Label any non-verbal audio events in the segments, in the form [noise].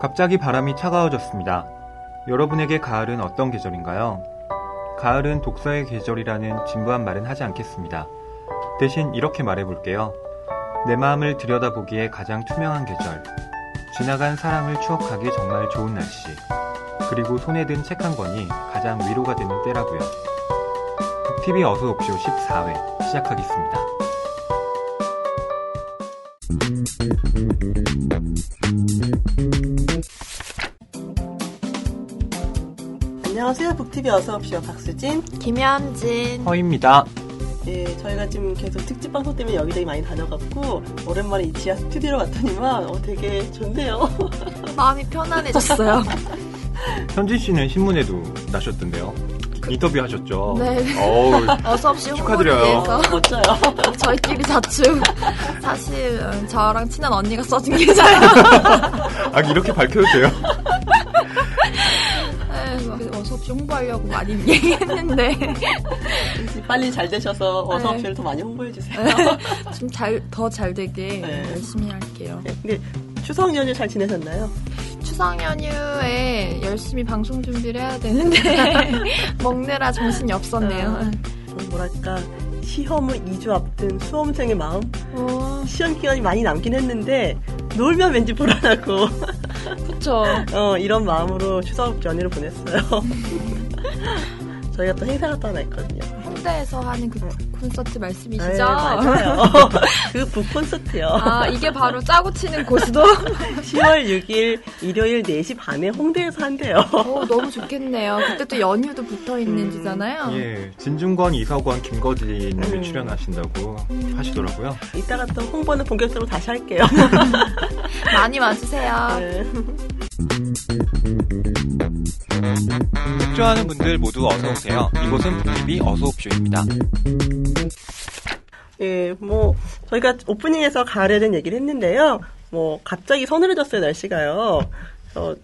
갑자기 바람이 차가워졌습니다. 여러분에게 가을은 어떤 계절인가요? 가을은 독서의 계절이라는 진부한 말은 하지 않겠습니다. 대신 이렇게 말해볼게요. 내 마음을 들여다보기에 가장 투명한 계절. 지나간 사랑을 추억하기 정말 좋은 날씨. 그리고 손에 든 책 한 권이 가장 위로가 되는 때라고요. 북TV 어서 옵쇼 14회 시작하겠습니다. 안녕하세요. 북TV 어서옵쇼 박수진. 김현진. 허입니다. 예, 저희가 지금 계속 특집 방송 때문에 여기저기 많이 다녀갔고, 오랜만에 이 지하 스튜디오로 왔더니만, 어, 되게 좋네요. [laughs] 마음이 편안해졌어요. 현진 씨는 신문에도 나셨던데요. 인터뷰 하셨죠? 네. 어우, [laughs] 어서 없이 홍보를 축하드려요. 위해서 멋져요. [laughs] 저희끼리 자축. 사실 음, 저랑 친한 언니가 써준 기사예요. [laughs] 아, 이렇게 밝혀도 돼요? 네, 막 어서 없이 홍보하려고 많이 얘기했는데 빨리 잘 되셔서 네. 어서옵쇼를 더 많이 홍보해주세요. 좀 잘 더 잘 되게 네. 열심히 할게요. 네, 근데 추석 연휴 잘 지내셨나요? 추석 연휴에 열심히 방송 준비를 해야 되는데 [laughs] 먹느라 정신이 없었네요. 좀 뭐랄까, 시험을 2주 앞둔 수험생의 마음? 어, 시험 기간이 많이 남긴 했는데, 놀면 왠지 불안하고, 그쵸. [laughs] 어, 이런 마음으로 추석 연휴를 보냈어요. [laughs] 저희가 또 행사가 또 하나 있거든요. 홍대에서 하는 그 콘서트 말씀이시죠? 네, 맞아요. [laughs] 그 북콘서트요. 아, 이게 바로 짜고 치는 고수도? 10월 6일 일요일 4시 반에 홍대에서 한대요. 오, 너무 좋겠네요. 그때 또 연휴도 붙어 있는 주잖아요. 예, 진중권, 이서권, 김거진님이 음. 출연하신다고 하시더라고요. 이따가 또 홍보는 본격적으로 다시 할게요. [laughs] 많이 와주세요. 네. 책 좋아하는 분들 모두 어서 오세요. 이곳은 북TV 어서 옵쇼입니다. 예, 뭐, 저희가 오프닝에서 가을에 대한 얘기를 했는데요. 뭐, 갑자기 서늘해졌어요, 날씨가요. 저,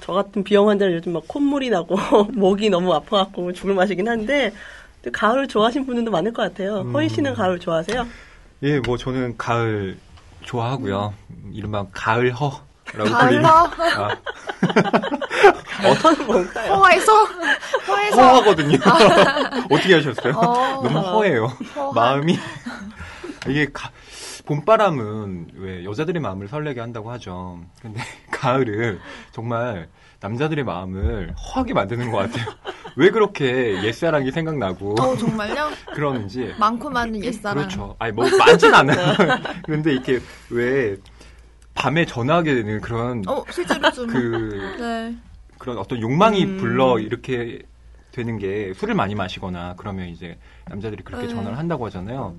저 같은 비염 환자는 요즘 막 콧물이 나고, [laughs] 목이 너무 아파갖고 죽을 맛이긴 한데, 또 가을 좋아하시는 분들도 많을 것 같아요. 음. 허희 씨는 가을 좋아하세요? 예, 뭐 저는 가을 좋아하고요. 이른바 가을허 라고 불리는. 가을러? 아, [laughs] 어떤 뭔가요? 허에서? 허에서? 허하거든요. 어떻게 하셨어요? 어. 너무 허해요. 허한. 마음이. [laughs] 이게 가- 봄바람은 왜 여자들의 마음을 설레게 한다고 하죠. 근데 [laughs] 가을은 정말 남자들의 마음을 허하게 만드는 것 같아요. 왜 그렇게 옛사랑이 생각나고 어, 정말요? 그러는지. 많고 많은 옛사랑. 그렇죠. 아니, 뭐, 많진 않아요. 그런데 이렇게 왜 밤에 전화하게 되는 그런 어, 실제로 좀. [laughs] 그 네. 그런 어떤 욕망이 음. 불러 이렇게 되는 게 술을 많이 마시거나 그러면 이제 남자들이 그렇게 네. 전화를 한다고 하잖아요.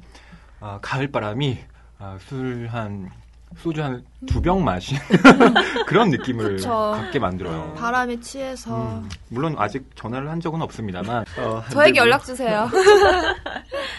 아, 가을 바람이 아, 술한 소주 한 두 병 마신 [laughs] 그런 느낌을 그쵸. 갖게 만들어요. 바람에 취해서. 음, 물론 아직 전화를 한 적은 없습니다만 어, 저에게 근데 연락 주세요. [laughs]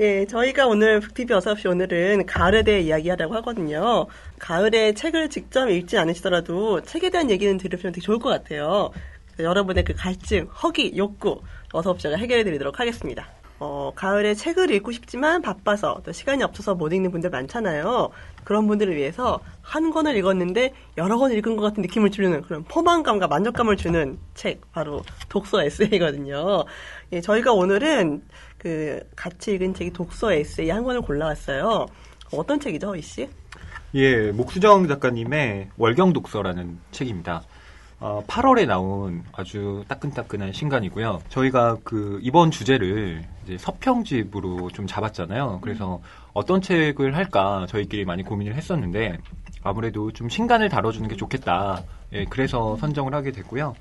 예, 저희가 오늘 북TV 어서없이 오늘은 가을에 대해 이야기하려고 하거든요. 가을에 책을 직접 읽지 않으시더라도 책에 대한 얘기는 들으시면 되게 좋을 것 같아요. 여러분의 그 갈증, 허기, 욕구 어서없이가 해결해 드리도록 하겠습니다. 어, 가을에 책을 읽고 싶지만 바빠서 또 시간이 없어서 못 읽는 분들 많잖아요. 그런 분들을 위해서 한 권을 읽었는데 여러 권 읽은 것 같은 느낌을 주는 그런 포만감과 만족감을 주는 책, 바로 독서 에세이거든요. 예, 저희가 오늘은 그 같이 읽은 책이 독서 에세이 한 권을 골라왔어요. 어떤 책이죠, 허이 씨? 예, 목수정 작가님의 월경 독서라는 책입니다. 어, 8월에 나온 아주 따끈따끈한 신간이고요. 저희가 그 이번 주제를 이제 서평집으로 좀 잡았잖아요. 그래서 어떤 책을 할까 저희끼리 많이 고민을 했었는데 아무래도 좀 신간을 다뤄주는 게 좋겠다. 예, 그래서 선정을 하게 됐고요.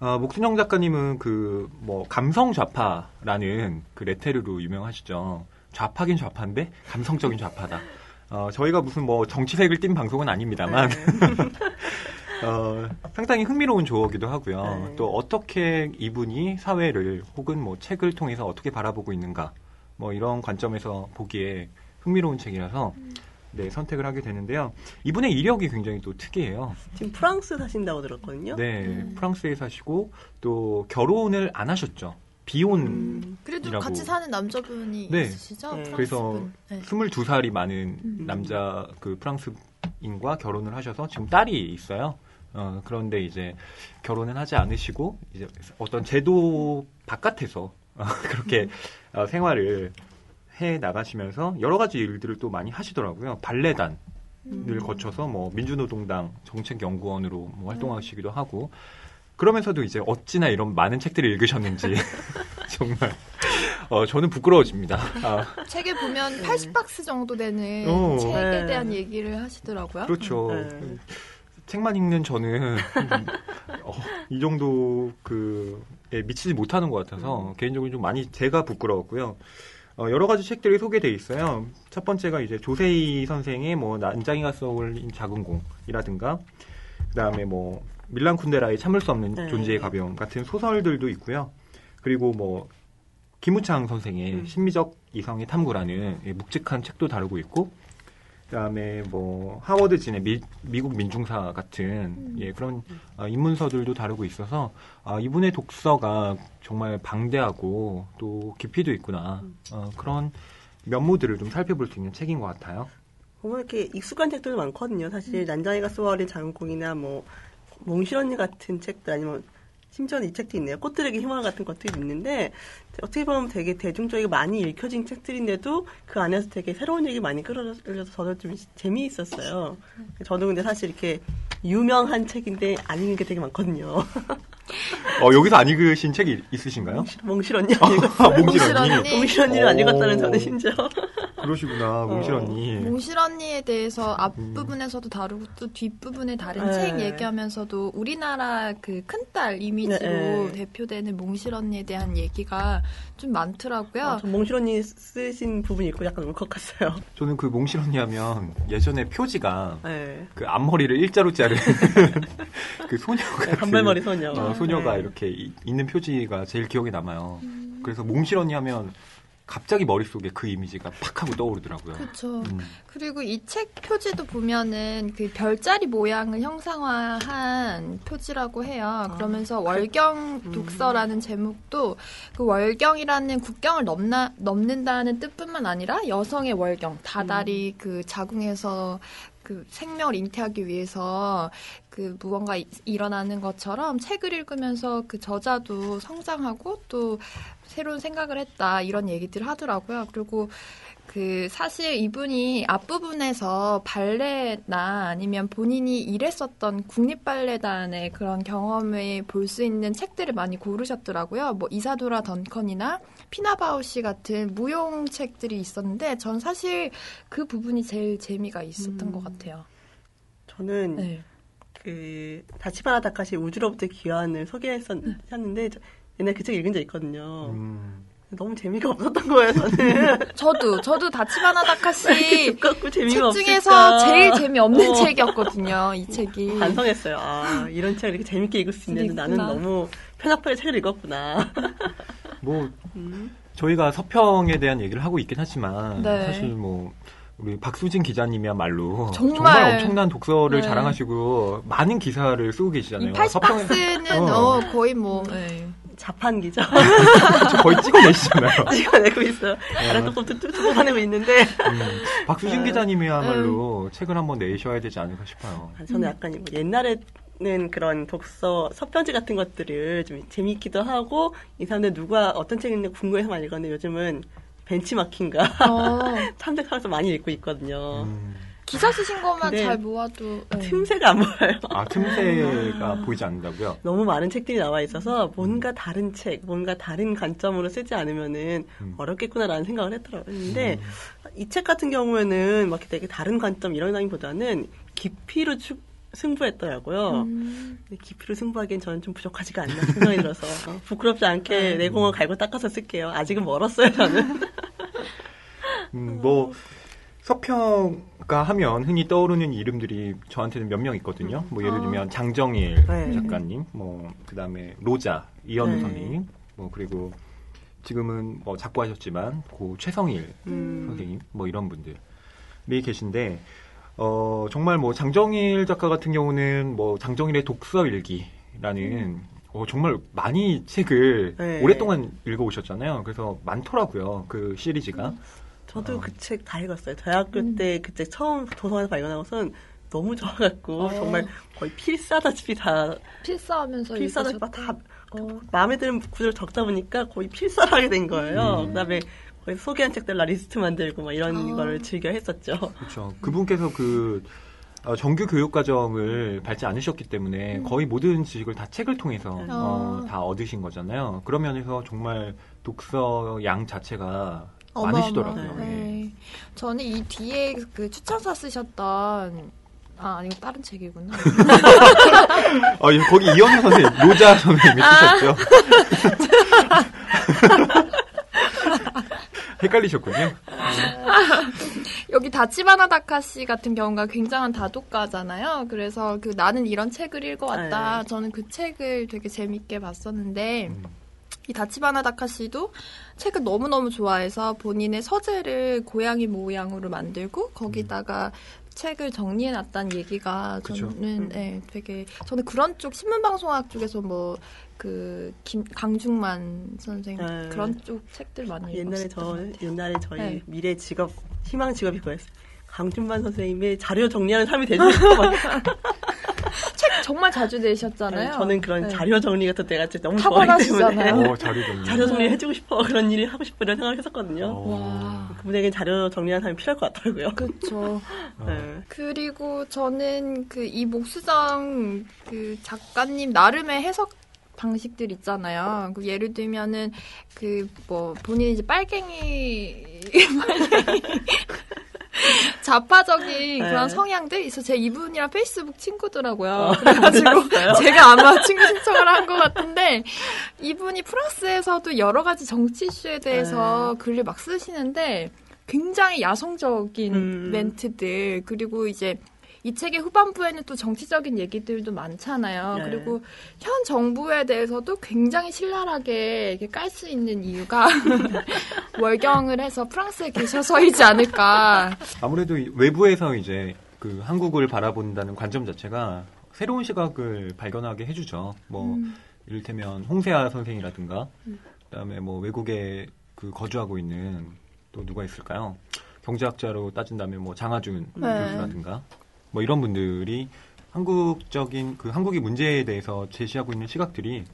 어, 목순영 작가님은 그, 뭐, 감성 좌파라는 그 레테르로 유명하시죠. 좌파긴 좌파인데, 감성적인 좌파다. 어, 저희가 무슨 뭐, 정치색을 띈 방송은 아닙니다만, [laughs] 어, 상당히 흥미로운 조어기도 하고요. 네. 또 어떻게 이분이 사회를 혹은 뭐 책을 통해서 어떻게 바라보고 있는가, 뭐 이런 관점에서 보기에 흥미로운 책이라서, 네, 선택을 하게 되는데요. 이분의 이력이 굉장히 또 특이해요. 지금 프랑스 사신다고 들었거든요. 네, 음. 프랑스에 사시고 또 결혼을 안 하셨죠. 비혼. 음, 그래도 이라고. 같이 사는 남자분이 네. 있으시죠? 네. 그래서 분. 네. 22살이 많은 음. 남자 그 프랑스 직장인과 결혼을 하셔서 지금 딸이 있어요. 어, 그런데 이제 결혼은 하지 않으시고 이제 어떤 제도 바깥에서 어, [laughs] 그렇게 어, 생활을 해 나가시면서 여러 가지 일들을 또 많이 하시더라고요. 발레단을 음. 거쳐서 뭐 민주노동당 정책연구원으로 뭐 활동하시기도 하고 그러면서도 이제 어찌나 이런 많은 책들을 읽으셨는지 [laughs] 정말 어, 저는 부끄러워집니다. 아, 책에 보면 80박스 정도 되는 어. 책에 네. 대한 얘기를 하시더라고요. 그렇죠. 네. 책만 읽는 저는 어, 이 정도 그에 미치지 못하는 것 같아서 개인적으로 좀 많이 제가 부끄러웠고요. 어, 여러 가지 책들이 소개돼 있어요. 첫 번째가 이제 조세희 선생의 뭐 난장이가 쏘올린 작은 공이라든가 그다음에 뭐 밀란 쿤데라의 참을 수 없는 네. 존재의 가벼움 같은 소설들도 있고요. 그리고 뭐 김우창 선생의 음. 심미적 이성의 탐구라는 예, 묵직한 책도 다루고 있고 그다음에 뭐 하워드 진의 미, 미국 민중사 같은 예 그런 아, 인문서들도 다루고 있어서 아, 이분의 독서가 정말 방대하고 또 깊이도 있구나 어, 그런 면모들을 좀 살펴볼 수 있는 책인 것 같아요. 보면 이렇게 익숙한 책들도 많거든요. 사실 난장이가 쏘아올린 장공이나 뭐 몽실 언니 같은 책들 아니면 심지어는 이 책도 있네요. 꽃들에게 희망 같은 것들이 있는데 어떻게 보면 되게 대중적이고 많이 읽혀진 책들인데도 그 안에서 되게 새로운 얘기 많이 끌어들여서 저도 좀 재미있었어요. 저도 근데 사실 이렇게 유명한 책인데 안 읽는 게 되게 많거든요. 어, 여기서 안 읽으신 책이 있으신가요? 몽실 언니 안 읽었어요. 아, 몽실 언니. 몽실 언니. 몽실 언니를 안 어. 읽었다는 저는 심지어. 그러시구나, 몽실 언니. 몽실 언니에 대해서 앞부분에서도 다루고 또 뒷부분에 다른 네. 책 얘기하면서도 우리나라 그 큰딸 이미지로 네. 대표되는 몽실 언니에 대한 얘기가 좀 많더라고요. 아, 저 몽실 언니 쓰신 부분이 있고 약간 울컥했어요. [laughs] 저는 그 몽실 언니 하면 예전에 표지가 네. 그 앞머리를 일자로 자른 [laughs] 그 소녀 같은 단발머리 소녀. 어, 소녀가 네. 이렇게 이- 있는 표지가 제일 기억에 남아요. 그래서 몽실 언니 하면 갑자기 머릿속에 그 이미지가 팍 하고 떠오르더라고요. 그렇죠. 음. 그리고 이 책 표지도 보면은 그 별자리 모양을 형상화한 표지라고 해요. 그러면서 월경 독서라는 제목도 그 월경이라는 국경을 넘나, 넘는다는 뜻뿐만 아니라 여성의 월경, 다달이 그 자궁에서 그 생명을 잉태하기 위해서 그 무언가 이- 일어나는 것처럼 책을 읽으면서 그 저자도 성장하고 또 새로운 생각을 했다 이런 얘기들 하더라고요. 그리고 그 사실 이분이 앞부분에서 발레나 아니면 본인이 일했었던 국립발레단의 그런 경험을 볼 수 있는 책들을 많이 고르셨더라고요. 뭐 이사도라 던컨이나 피나바우시 같은 무용 책들이 있었는데 전 사실 그 부분이 제일 재미가 있었던 음. 것 같아요. 저는 네. 그 다치바나 다카시 우주로부터 귀환을 소개했었는데 저- 옛날 그책 읽은 적 있거든요. 음. 너무 재미가 없었던 거예요, 저는. [laughs] 저도 저도 다치바나 다카시 [laughs] 재미가 책 중에서. 제일 재미없는 어. 책이었거든요. 이 책이. 반성했어요. 아, 이런 책을 이렇게 재밌게 읽을 수 있는데 나는. 너무 편협하게 책을 읽었구나. [laughs] 뭐 음. 저희가 서평에 대한 얘기를 하고 있긴 하지만 네. 사실 뭐 우리 박수진 기자님이야말로 정말. 엄청난 독서를 네. 자랑하시고 많은 기사를 쓰고 계시잖아요. 이 80박스는 어. 어, 거의 뭐 네. 자판 기자. 거의 찍어내시잖아요. [laughs] 찍어내고 있어요. 알아 조금 뚜뚜뚜 보내고 있는데. 음, 박수진 네. 기자님이야말로 음. 책을 한번 내셔야 되지 않을까 싶어요. 아, 저는 약간 뭐 옛날에 는 그런 독서 서편지 같은 것들을 좀 재미있기도 하고 이 사람들 누가 어떤 책 읽는지 궁금해서 많이 읽었는데 요즘은 벤치마킹과 어, [laughs] 탐색하면서 많이 읽고 있거든요. 음. 기사 쓰신 것만 근데 잘 모아도 네. 틈새가 안 보여요. 아 틈새가 보이지 않는다고요? 너무 많은 책들이 나와 있어서 뭔가 다른 책, 뭔가 다른 관점으로 쓰지 않으면은 음. 어렵겠구나라는 생각을 했더라고요. 근데 음. 이책 같은 경우에는 막 되게 다른 관점 이런다기보다는 깊이로 추- 승부했더라고요. 음, 근데 깊이로 승부하기엔 저는 좀 부족하지가 않나 생각이 들어서 [laughs] 어, 부끄럽지 않게 내공을 갈고 닦아서 쓸게요. 아직은 멀었어요, 저는. [laughs] 음, 뭐 서평가 하면 흔히 떠오르는 이름들이 저한테는 몇 명 있거든요. 뭐 예를 아. 들면 장정일 네. 작가님, 뭐 그다음에 로자 이현우 네. 선생님, 뭐 그리고 지금은 뭐 작고하셨지만 고 최성일 음. 선생님, 뭐 이런 분들이 계신데 어 정말 뭐 장정일 작가 같은 경우는 뭐 장정일의 독서 일기라는 어, 정말 많이 책을 네. 오랫동안 읽어오셨잖아요. 그래서 많더라고요. 그 시리즈가. 저도 어. 그책 다 읽었어요. 대학교 음. 때그 책 처음 도서관에서 발견하고선 너무 좋아갖고 어. 정말 거의 필사다시피 다 필사하면서 필사다시피. 다 어, 마음에 드는 구절을 적다 보니까 거의 필사를 하게 된 거예요. 음. 그다음에 거의 소개한 책들 나 리스트 만들고 막 이런 아. 거를 즐겨 했었죠. 그렇죠. 그분께서 그 어, 정규 교육 과정을 밟지 않으셨기 때문에 거의 모든 지식을 다 책을 통해서 음. 어, 아. 다 얻으신 거잖아요. 그런 면에서 정말 독서 양 자체가. 많으시더라고요. 예. 네. 저는 이 뒤에 그 추천사 쓰셨던 아 아니고 다른 책이구나. [laughs] 어, 예, 거기 이현우 선생님, 노자 선생님이 아. 쓰셨죠. [laughs] 헷갈리셨군요. 여기 다치바나 다카시 같은 경우가 굉장한 다독가잖아요. 그래서 그 나는 이런 책을 읽어왔다. 네. 저는 그 책을 되게 재밌게 봤었는데 음. 이 다치바나 다카시도 책을 너무너무 좋아해서 본인의 서재를 고양이 모양으로 만들고 거기다가 책을 정리해 놨다는 얘기가 그쵸. 저는 음. 네, 되게 저는 그런 쪽 신문 방송학 쪽에서 뭐그 강중만 선생님 네. 그런 쪽 책들 많이 옛날에 저. 옛날에 저희 네. 미래 직업 희망 직업이 그거였어요. 강준만 선생님의 자료 정리하는 삶이 되고 싶어. 막 [laughs] 책 정말 자주 내셨잖아요. 저는 그런 네. 자료 정리 같은 때가 진짜 너무 좋아하기 때문에. 오, 자료 정리. 자료 정리 해주고 싶어 그런 일을 하고 싶어 이런 생각을 했었거든요. 어. 와. 그분에게 자료 정리하는 사람이 필요할 것 같더라고요. 그렇죠. [laughs] 어. 네. 그리고 저는 그 이 목수정 그 작가님 나름의 해석 방식들 있잖아요. 그 예를 들면은 그 뭐 본인이 이제 빨갱이 [laughs] 빨갱이 [laughs] 좌파적인 네. 그런 성향들 있어. 제 이분이랑 페이스북 친구더라고요. 어, 그래가지고. [laughs] 제가 아마 친구 신청을 한 것 같은데 이분이 프랑스에서도 여러 가지 정치 이슈에 대해서 네. 글을 막 쓰시는데 굉장히 야성적인 음. 멘트들 그리고 이제 이 책의 후반부에는 또 정치적인 얘기들도 많잖아요. 네. 그리고 현 정부에 대해서도 굉장히 신랄하게 깔 수 있는 이유가 [laughs] 월경을 해서 프랑스에 계셔서이지 않을까. 아무래도 이 외부에서 이제 그 한국을 바라본다는 관점 자체가 새로운 시각을 발견하게 해주죠. 뭐 음. 이를테면 홍세아 선생이라든가 그다음에 뭐 외국에 그 거주하고 있는 또 누가 있을까요? 경제학자로 따진다면 뭐 장하준 네. 교수라든가 뭐 이런 분들이 한국적인 그 한국의 문제에 대해서 제시하고 있는 시각들이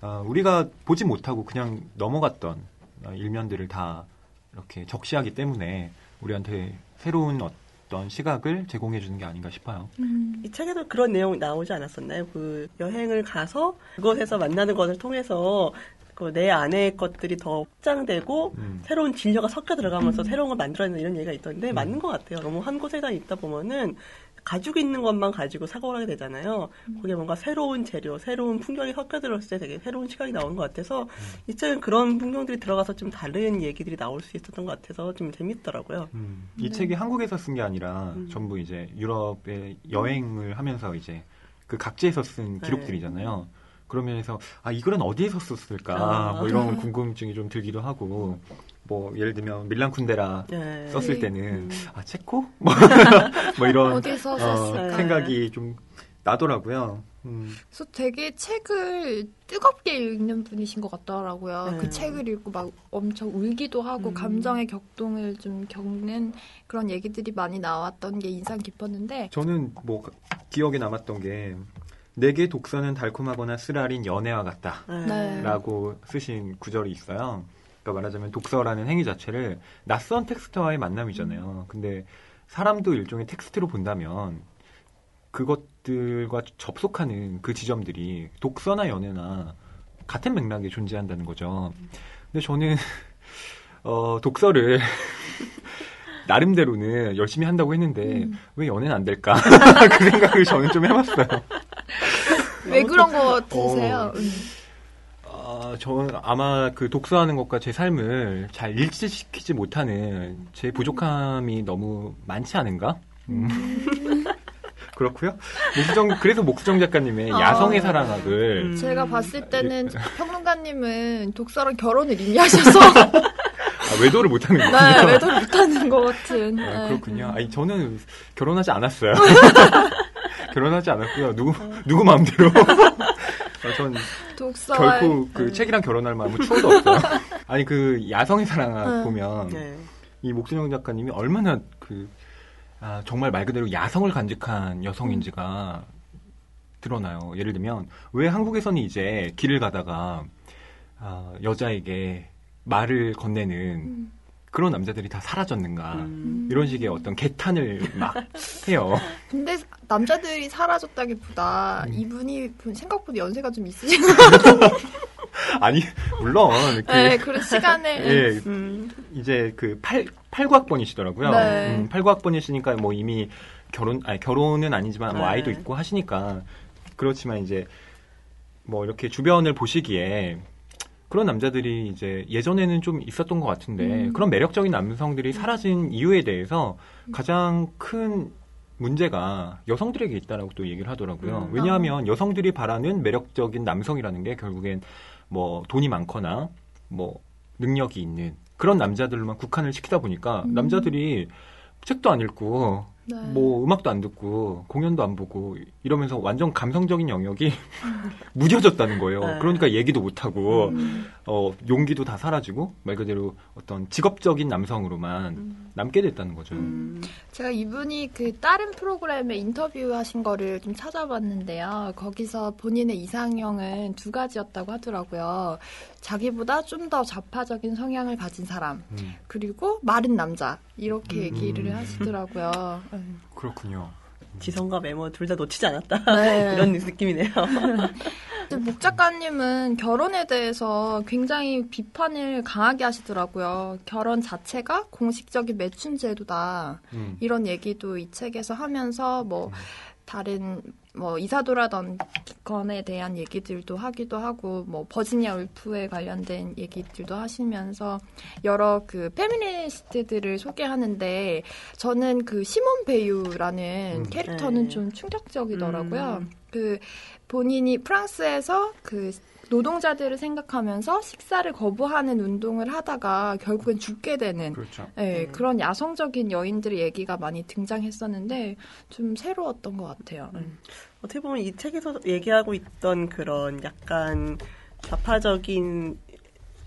아, 우리가 보지 못하고 그냥 넘어갔던 아, 일면들을 다 이렇게 적시하기 때문에 우리한테 새로운 어떤 시각을 제공해 주는 게 아닌가 싶어요. 음. 이 책에도 그런 내용 나오지 않았었나요? 그 여행을 가서 그곳에서 만나는 것을 통해서 그내 안의 것들이 더 확장되고 음. 새로운 진료가 섞여 들어가면서 새로운 걸 만들어내는 이런 얘기가 있던데 음. 맞는 것 같아요. 너무 한 곳에다 있다 보면은 가지고 있는 것만 가지고 사고를 하게 되잖아요. 거기에 뭔가 새로운 재료, 새로운 풍경이 섞여 들었을 때 되게 새로운 시각이 나오는 것 같아서 이 책은 그런 풍경들이 들어가서 좀 다른 얘기들이 나올 수 있었던 것 같아서 좀 재밌더라고요. 음, 이 책이 한국에서 쓴 게 아니라 음. 전부 이제 유럽에 여행을 하면서 이제 그 각지에서 쓴 네. 기록들이잖아요. 그러면서 아이 글은 어디에서 썼을까 아. 뭐 이런 궁금증이 좀 들기도 하고 뭐 예를 들면 밀란 쿤데라 네. 썼을 네. 때는 음. 아 체코 뭐, [laughs] 뭐 이런 어디서 어? 생각이 좀 나더라고요. 음, 그래서 되게 책을 뜨겁게 읽는 분이신 것 같더라고요. 네. 그 책을 읽고 막 엄청 울기도 하고 음. 감정의 격동을 좀 겪는 그런 얘기들이 많이 나왔던 게 인상 깊었는데 저는 뭐 기억에 남았던 게 내게 독서는 달콤하거나 쓰라린 연애와 같다. 네. 라고 쓰신 구절이 있어요. 그러니까 말하자면 독서라는 행위 자체를 낯선 텍스트와의 만남이잖아요. 근데 사람도 일종의 텍스트로 본다면 그것들과 접속하는 그 지점들이 독서나 연애나 같은 맥락에 존재한다는 거죠. 근데 저는 [laughs] 어, 독서를 [laughs] 나름대로는 열심히 한다고 했는데 음. 왜 연애는 안 될까? [laughs] 그 생각을 저는 좀 해봤어요. 왜 그런 거 드세요? 어. 음. 아, 저는 아마 그 독서하는 것과 제 삶을 잘 일치시키지 못하는 제 부족함이 너무 많지 않은가? 음. [laughs] 그렇고요. 목수정 그래서 목수정 작가님의 아. 야성의 사랑학을 음. 제가 봤을 때는 [laughs] 평론가님은 독서랑 결혼을 이미 하셔서 [laughs] 아, 외도를 못하는 네, 거군요. 외도를 못하는 것 같은. 아, 네. 그렇군요. 아니 저는 결혼하지 않았어요. 결혼하지 않았고요. 누구 누구 마음대로. 어, 전 독서와 결코 그 네. 책이랑 결혼할 마음은 추워도 없어요. [laughs] 아니 그 야성의 사랑학 음. 보면 네. 이 목순영 작가님이 얼마나 그 아, 정말 말 그대로 야성을 간직한 여성인지가 드러나요. 예를 들면 왜 한국에서는 이제 길을 가다가 아, 여자에게 말을 건네는 음. 그런 남자들이 다 사라졌는가 음. 이런 식의 어떤 개탄을 막 해요. [laughs] 근데 남자들이 사라졌다기보다 음. 이분이 생각보다 연세가 좀 있으신 [laughs] 아니 물론 그 네, 그런 시간에 예, 음. 이제 그 8, 89학번이시더라고요. 네. 음, 89학번이시니까 뭐 이미 결혼, 아니, 결혼은 아니지만 뭐 네. 아이도 있고 하시니까 그렇지만 이제 뭐 이렇게 주변을 보시기에 그런 남자들이 이제 예전에는 좀 있었던 것 같은데 음. 그런 매력적인 남성들이 사라진 이유에 대해서 가장 큰 문제가 여성들에게 있다라고 또 얘기를 하더라고요. 음. 왜냐하면 여성들이 바라는 매력적인 남성이라는 게 결국엔 뭐 돈이 많거나 뭐 능력이 있는 그런 남자들로만 국한을 시키다 보니까 음. 남자들이 책도 안 읽고 네. 뭐 음악도 안 듣고 공연도 안 보고 이러면서 완전 감성적인 영역이 [laughs] 무뎌졌다는 거예요. 네. 그러니까 얘기도 못 하고 음. 어 용기도 다 사라지고 말 그대로 어떤 직업적인 남성으로만 남게 됐다는 거죠. 음. 제가 이분이 그 다른 프로그램에 인터뷰하신 거를 좀 찾아봤는데요. 거기서 본인의 이상형은 두 가지였다고 하더라고요. 자기보다 좀 더 좌파적인 성향을 가진 사람, 음, 그리고 마른 남자 이렇게 음. 얘기를 하시더라고요. [laughs] 음. 그렇군요. 지성과 메모 둘 다 놓치지 않았다. 네. [laughs] 이런 느낌이네요. [laughs] 근데 목 작가님은 결혼에 대해서 굉장히 비판을 강하게 하시더라고요. 결혼 자체가 공식적인 매춘 제도다. 음. 이런 얘기도 이 책에서 하면서 뭐 다른 뭐 이사도라던 건에 대한 얘기들도 하기도 하고 뭐 버지니아 울프에 관련된 얘기들도 하시면서 여러 그 페미니스트들을 소개하는데 저는 그 시몬 베유라는 음. 캐릭터는 네. 좀 충격적이더라고요. 음. 그 본인이 프랑스에서 그 노동자들을 생각하면서 식사를 거부하는 운동을 하다가 결국엔 죽게 되는 그렇죠. 네, 음. 그런 야성적인 여인들의 얘기가 많이 등장했었는데 좀 새로웠던 것 같아요. 음. 어떻게 보면 이 책에서 얘기하고 있던 그런 약간 좌파적인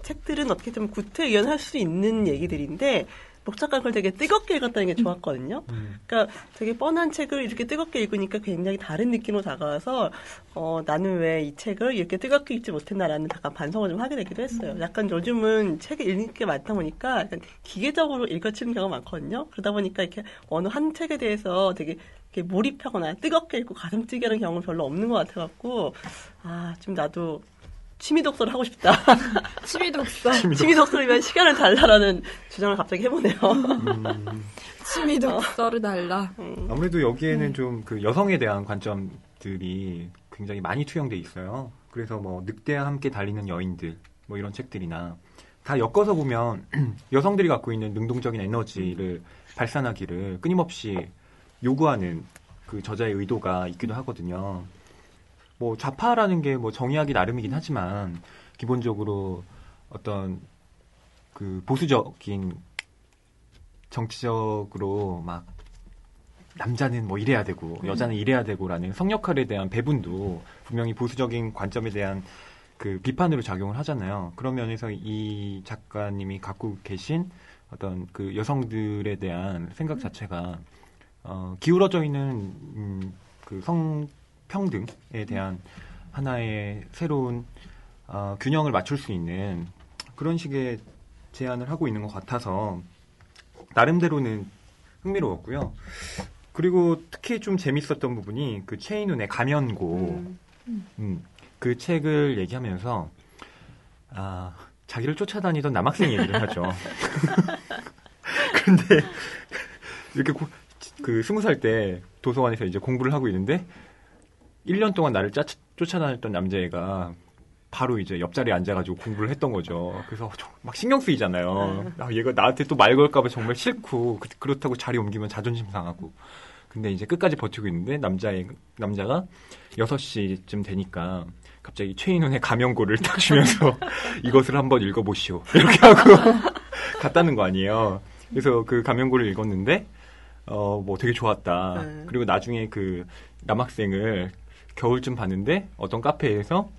책들은 어떻게 좀 구태의연할 수 있는 얘기들인데 그걸 되게 뜨겁게 읽었다는 게 좋았거든요. 음. 그러니까 되게 뻔한 책을 이렇게 뜨겁게 읽으니까 굉장히 다른 느낌으로 다가와서 어, 나는 왜 이 책을 이렇게 뜨겁게 읽지 못했나라는 약간 반성을 좀 하게 되기도 했어요. 약간 요즘은 책을 읽는 게 많다 보니까 약간 기계적으로 읽어치는 경우가 많거든요. 그러다 보니까 이렇게 어느 한 책에 대해서 되게 이렇게 몰입하거나 뜨겁게 읽고 가슴 뛰게 하는 경우는 별로 없는 것 같아갖고 아, 좀 나도 취미 독서를 하고 싶다. [laughs] 취미 독서, 취미 독서를 위한 시간을 달라라는 주장을 갑자기 해보네요. 음. 취미 독서를 달라. 아무래도 여기에는 좀그 여성에 대한 관점들이 굉장히 많이 투영돼 있어요. 그래서 뭐 늑대와 함께 달리는 여인들 뭐 이런 책들이나 다 엮어서 보면 [clears throat] 여성들이 갖고 있는 능동적인 에너지를 발산하기를 끊임없이 요구하는 그 저자의 의도가 있기도 하거든요. 뭐 좌파라는 게 뭐 정의하기 나름이긴 하지만 기본적으로 어떤 그 보수적인 정치적으로 막 남자는 뭐 이래야 되고 여자는 이래야 되고라는 성역할에 대한 배분도 분명히 보수적인 관점에 대한 그 비판으로 작용을 하잖아요. 그런 면에서 이 작가님이 갖고 계신 어떤 그 여성들에 대한 생각 자체가 어, 기울어져 있는 음, 그 성 평등에 대한 하나의 새로운 어, 균형을 맞출 수 있는 그런 식의 제안을 하고 있는 것 같아서 나름대로는 흥미로웠고요. 그리고 특히 좀 재밌었던 부분이 그 최인훈의 가면고 음. 음, 그 책을 얘기하면서 아 자기를 쫓아다니던 남학생 얘기를 하죠. [laughs] 근데 이렇게 고- 그 스무 살 때 도서관에서 이제 공부를 하고 있는데 1년 동안 나를 짜, 쫓아다녔던 남자애가 바로 이제 옆자리에 앉아가지고 공부를 했던 거죠. 그래서 저- 막 신경 쓰이잖아요. 아, 얘가 나한테 또 말 걸까봐 정말 싫고 그, 그렇다고 자리 옮기면 자존심 상하고. 근데 이제 끝까지 버티고 있는데 남자애 남자가 6시쯤 되니까 갑자기 최인훈의 가면고를 [laughs] 딱 주면서 [laughs] 이것을 한번 읽어보시오 이렇게 하고 [laughs] 갔다는 거 아니에요. 그래서 그 가면고를 읽었는데 어 뭐 되게 좋았다. 네. 그리고 나중에 그 남학생을 겨울쯤 봤는데 어떤 카페에서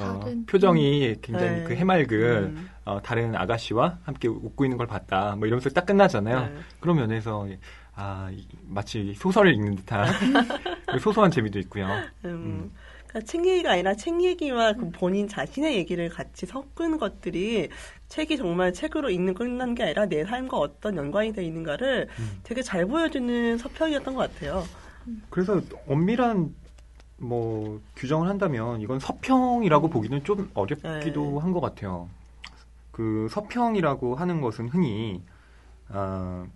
어, 표정이 굉장히 네. 그 해맑은 음. 어, 다른 아가씨와 함께 웃고 있는 걸 봤다. 뭐 이러면서 딱 끝나잖아요. 네. 그런 면에서 아, 이- 마치 소설을 읽는 듯한 [laughs] 소소한 재미도 있고요. 음, 음. 그러니까 책 얘기가 아니라 책 얘기와 그 본인 자신의 얘기를 같이 섞은 것들이 책이 정말 책으로 읽는 끝난 게 아니라 내 삶과 어떤 연관이 되어 있는가를 음. 되게 잘 보여주는 서평이었던 것 같아요. 그래서 엄밀한 뭐 규정을 한다면 이건 서평이라고 보기는 좀 어렵기도 네. 한것 같아요. 그 서평이라고 하는 것은 흔히 아,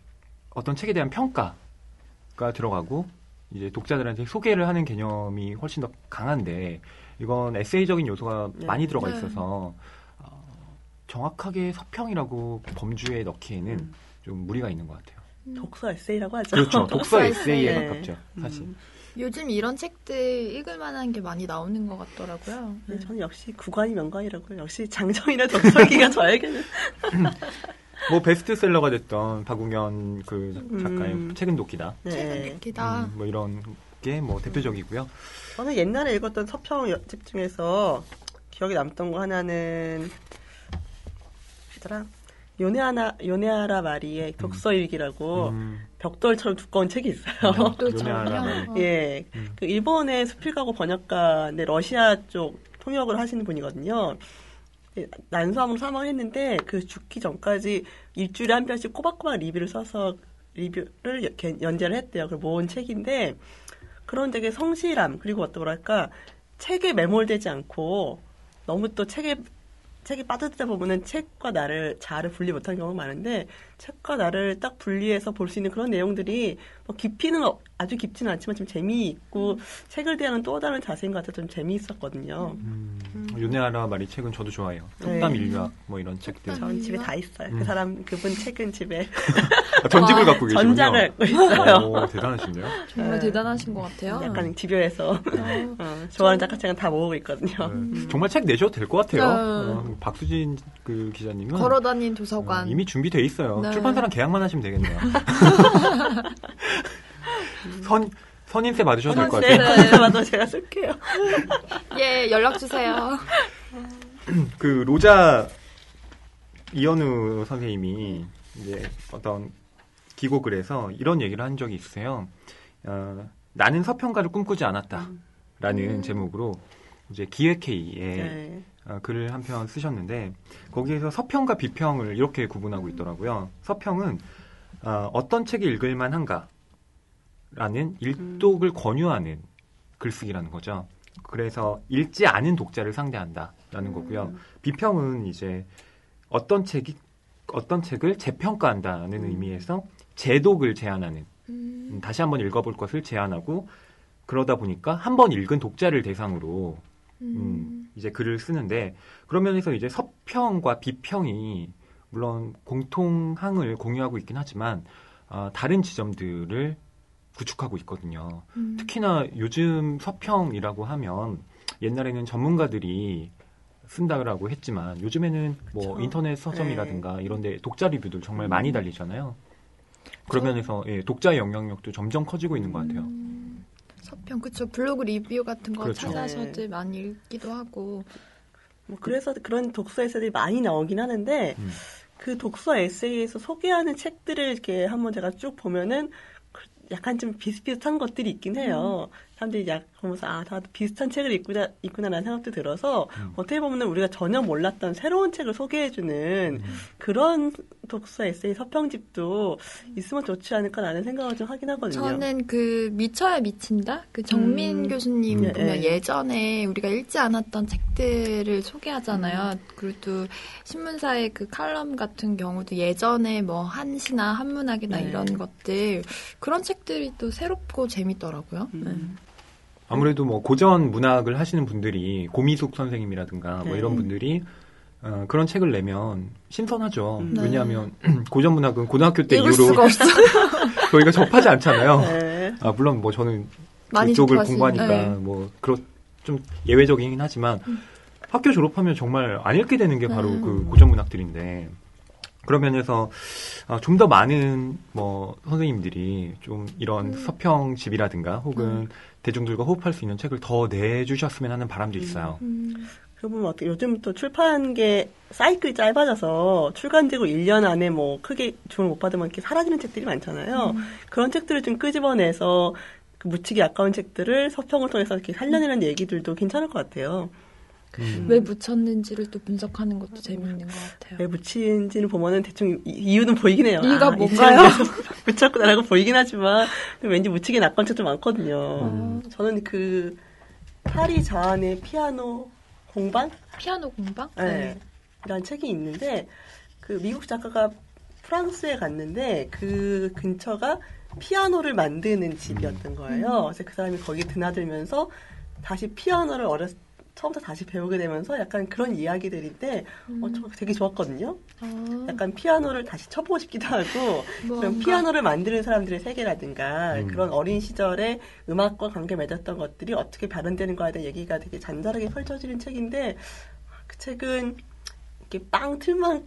어떤 책에 대한 평가가 들어가고 이제 독자들한테 소개를 하는 개념이 훨씬 더 강한데 이건 에세이적인 요소가 네. 많이 들어가 네. 있어서 어, 정확하게 서평이라고 범주에 넣기에는 음. 좀 무리가 있는 것 같아요. 독서 에세이라고 하죠. 그렇죠. 독서 에세이에 에세이. 가깝죠. 사실. 음. 요즘 이런 책들 읽을 만한 게 많이 나오는 것 같더라고요. 네, 저는 역시 구관이 명관이라고요. 역시 장정이나 독서기가 [laughs] 저에게는 [laughs] 뭐 베스트셀러가 됐던 박웅현 그 작가의 음. 책은 도끼다. 책은 네. 듣기다. 음, 뭐 이런 게 뭐 대표적이고요. 저는 옛날에 읽었던 서평집 중에서 기억에 남던 거 하나는 뭐더라? 요네하나 요네하라 마리의 독서 일기라고 음, 벽돌처럼 두꺼운 책이 있어요. 벽돌처럼요. 요네하라 어. 예, 음. 그 일본의 수필가고 번역가인데 러시아 쪽 통역을 하시는 분이거든요. 예, 난소암으로 사망했는데 그 죽기 전까지 일주일에 한 편씩 꼬박꼬박 리뷰를 써서 리뷰를 연재를 했대요. 그 모은 책인데 그런 되게 성실함 그리고 어떤 뭐랄까 책에 매몰되지 않고 너무 또 책에 책이 빠져들다 보면은 책과 나를 잘 분리 못하는 경우가 많은데 책과 나를 딱 분리해서 볼 수 있는 그런 내용들이 뭐 깊이는 어- 아주 깊지는 않지만 좀 재미있고 책을 대하는 또 다른 자세인 것 같아서 좀 재미있었거든요. 음, 음. 요네하라 말이 책은 저도 좋아해요. 네. 속담 인류학 뭐 이런 책들. 저희 집에 다 있어요. 음. 그 사람 그분 책은 집에 [laughs] 아, 전집을 갖고 계시군요. 전작을 갖고 있어요. 오, 대단하신데요. 정말 네. 대단하신 것 같아요. 약간 집요해서 어, [laughs] 어, 좋아하는 작가 책은 다 모으고 있거든요. 네. 정말 책 내셔도 될 것 같아요. 네. 어, 박수진 그 기자님은 걸어다닌 어, 도서관. 이미 준비돼 있어요. 네. 출판사랑 계약만 하시면 되겠네요. [laughs] 선 선임세 받으셔도 될것 네, 같아요. 그래서 제가 쓸게요. [laughs] 예, 연락 주세요. [clears throat] 그 로자 이현우 선생님이 이제 어떤 기고글에서 이런 얘기를 한 적이 있으세요. 어, 나는 서평가를 꿈꾸지 않았다라는 음. 제목으로 이제 기획회의에 네. 어, 글을 한 편 쓰셨는데 거기에서 서평과 비평을 이렇게 구분하고 있더라고요. 서평은 어, 어떤 책이 읽을만 한가라는 일독을 권유하는 글쓰기라는 거죠. 그래서 읽지 않은 독자를 상대한다라는 거고요. 비평은 이제 어떤 책이 어떤 책을 재평가한다는 음. 의미에서 재독을 제안하는 음, 음, 다시 한번 읽어볼 것을 제안하고 그러다 보니까 한 번 읽은 독자를 대상으로 음, 이제 글을 쓰는데 그런 면에서 이제 서평과 비평이 물론 공통항을 공유하고 있긴 하지만 아, 다른 지점들을 구축하고 있거든요. 음. 특히나 요즘 서평이라고 하면 옛날에는 전문가들이 쓴다고 했지만 요즘에는 뭐 그쵸. 인터넷 서점이라든가 이런데 독자 리뷰들 정말 많이 달리잖아요. 그런 면에서 예, 독자의 영향력도 점점 커지고 있는 것 같아요. 음, 서평 그쵸 블로그 리뷰 같은 거 그렇죠. 찾아서들 네. 많이 읽기도 하고 뭐 그래서 그런 독서 에세이들이 많이 나오긴 하는데 음. 그 독서 에세이에서 소개하는 책들을 이렇게 한번 제가 쭉 보면은 그 약간 좀 비슷비슷한 것들이 있긴 해요. 사람들이 약 보면서 아, 다 비슷한 책을 읽구나, 읽구나라는 생각도 들어서 음. 어떻게 보면 우리가 전혀 몰랐던 새로운 책을 소개해주는 음. 그런 독서 에세이 서평집도 있으면 좋지 않을까라는 생각을 좀 하긴 하거든요. 저는 그 미쳐야 미친다 그 정민 음. 교수님 예, 보면 예. 예전에 우리가 읽지 않았던 책들을 소개하잖아요. 음. 그리고 또 신문사의 그 칼럼 같은 경우도 예전에 뭐 한시나 한문학이나 네. 이런 것들 그런 책들이 또 새롭고 재밌더라고요. 음. 아무래도 뭐 고전 문학을 하시는 분들이 고미숙 선생님이라든가 뭐 네. 이런 분들이 어, 그런 책을 내면 신선하죠. 음. 네. 왜냐하면 [clears throat] 고전 문학은 고등학교 때 이후로. [laughs] 저희가 접하지 않잖아요. 네. 아, 물론 뭐 저는 이쪽을 공부하니까 네. 뭐 그런 좀 예외적이긴 하지만 학교 졸업하면 정말 안 읽게 되는 게 바로 음. 그 고전 문학들인데 그런 면에서 아, 좀 더 많은 뭐 선생님들이 좀 이런 서평집이라든가 혹은 대중들과 호흡할 수 있는 책을 더 내주셨으면 하는 바람도 있어요. 음. 그러면 어떻게 요즘 또 출판 게 사이클이 짧아져서 출간되고 1년 안에 뭐 크게 주문을 못 받으면 이렇게 사라지는 책들이 많잖아요. 그런 책들을 좀 끄집어내서 그 묻히기 아까운 책들을 서평을 통해서 이렇게 살려내는 얘기들도 괜찮을 것 같아요. 음. 왜 묻혔는지를 또 분석하는 것도 재밌는 것 같아요. 왜 묻힌지는 보면은 대충 이- 이유는 보이긴 해요. 이유가 아, 이 뭔가요? 묻혔구나라고 [laughs] 보이긴 하지만 왠지 아까운 책도 많거든요. 음. 저는 그 파리 자안의 피아노 공방? 피아노 공방? 네. 이라는 책이 있는데 그 미국 작가가 프랑스에 갔는데 그 근처가 피아노를 만드는 집이었던 거예요. 그래서 그 사람이 거기 드나들면서 다시 피아노를 어렸 처음부터 다시 배우게 되면서 약간 그런 이야기들인데 어, 저 되게 좋았거든요. 아, 약간 피아노를 다시 쳐보고 싶기도 하고 그런 피아노를 만드는 사람들의 세계라든가 음. 그런 어린 시절에 음악과 관계 맺었던 것들이 어떻게 발현되는가에 대한 얘기가 되게 잔잔하게 펼쳐지는 책인데 그 책은 이렇게 빵 틀만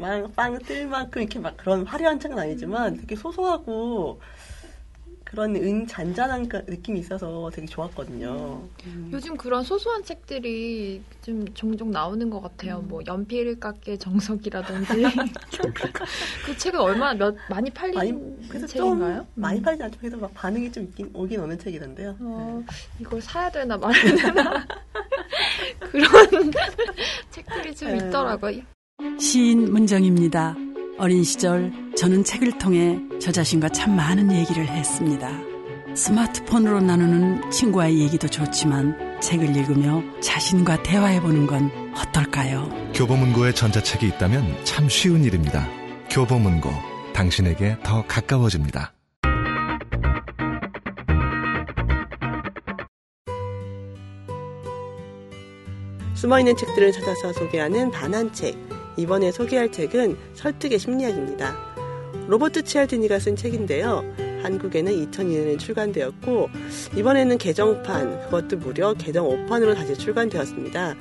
빵, 빵 뜰만큼 이렇게 막 그런 화려한 책은 아니지만 되게 소소하고 그런 은 잔잔한 그 느낌이 있어서 되게 좋았거든요. 음. 요즘 그런 소소한 책들이 좀 종종 나오는 것 같아요. 뭐 연필 깎의 정석이라든지 [laughs] [laughs] 그 책은 얼마나 몇 많이 팔린 많이 그래서 책인가요? 좀 많이 음. 팔지 않죠. 그래도 막 반응이 좀 있긴 오긴 오는 책이던데요. 어, 이걸 사야 되나 말아야 되나 [laughs] 그런 책들이 좀 네. 있더라고요. 시인 문정입니다. 어린 시절 저는 책을 통해 저 자신과 참 많은 얘기를 했습니다. 스마트폰으로 나누는 친구와의 얘기도 좋지만 책을 읽으며 자신과 대화해보는 건 어떨까요? 교보문고에 전자책이 있다면 참 쉬운 일입니다. 교보문고, 당신에게 더 가까워집니다. 숨어있는 책들을 찾아서 소개하는 반환책. 이번에 소개할 책은 설득의 심리학입니다. 로버트 치알디니가 쓴 책인데요. 한국에는 2002년에 출간되었고 이번에는 개정판, 그것도 무려 개정 5판으로 다시 출간되었습니다.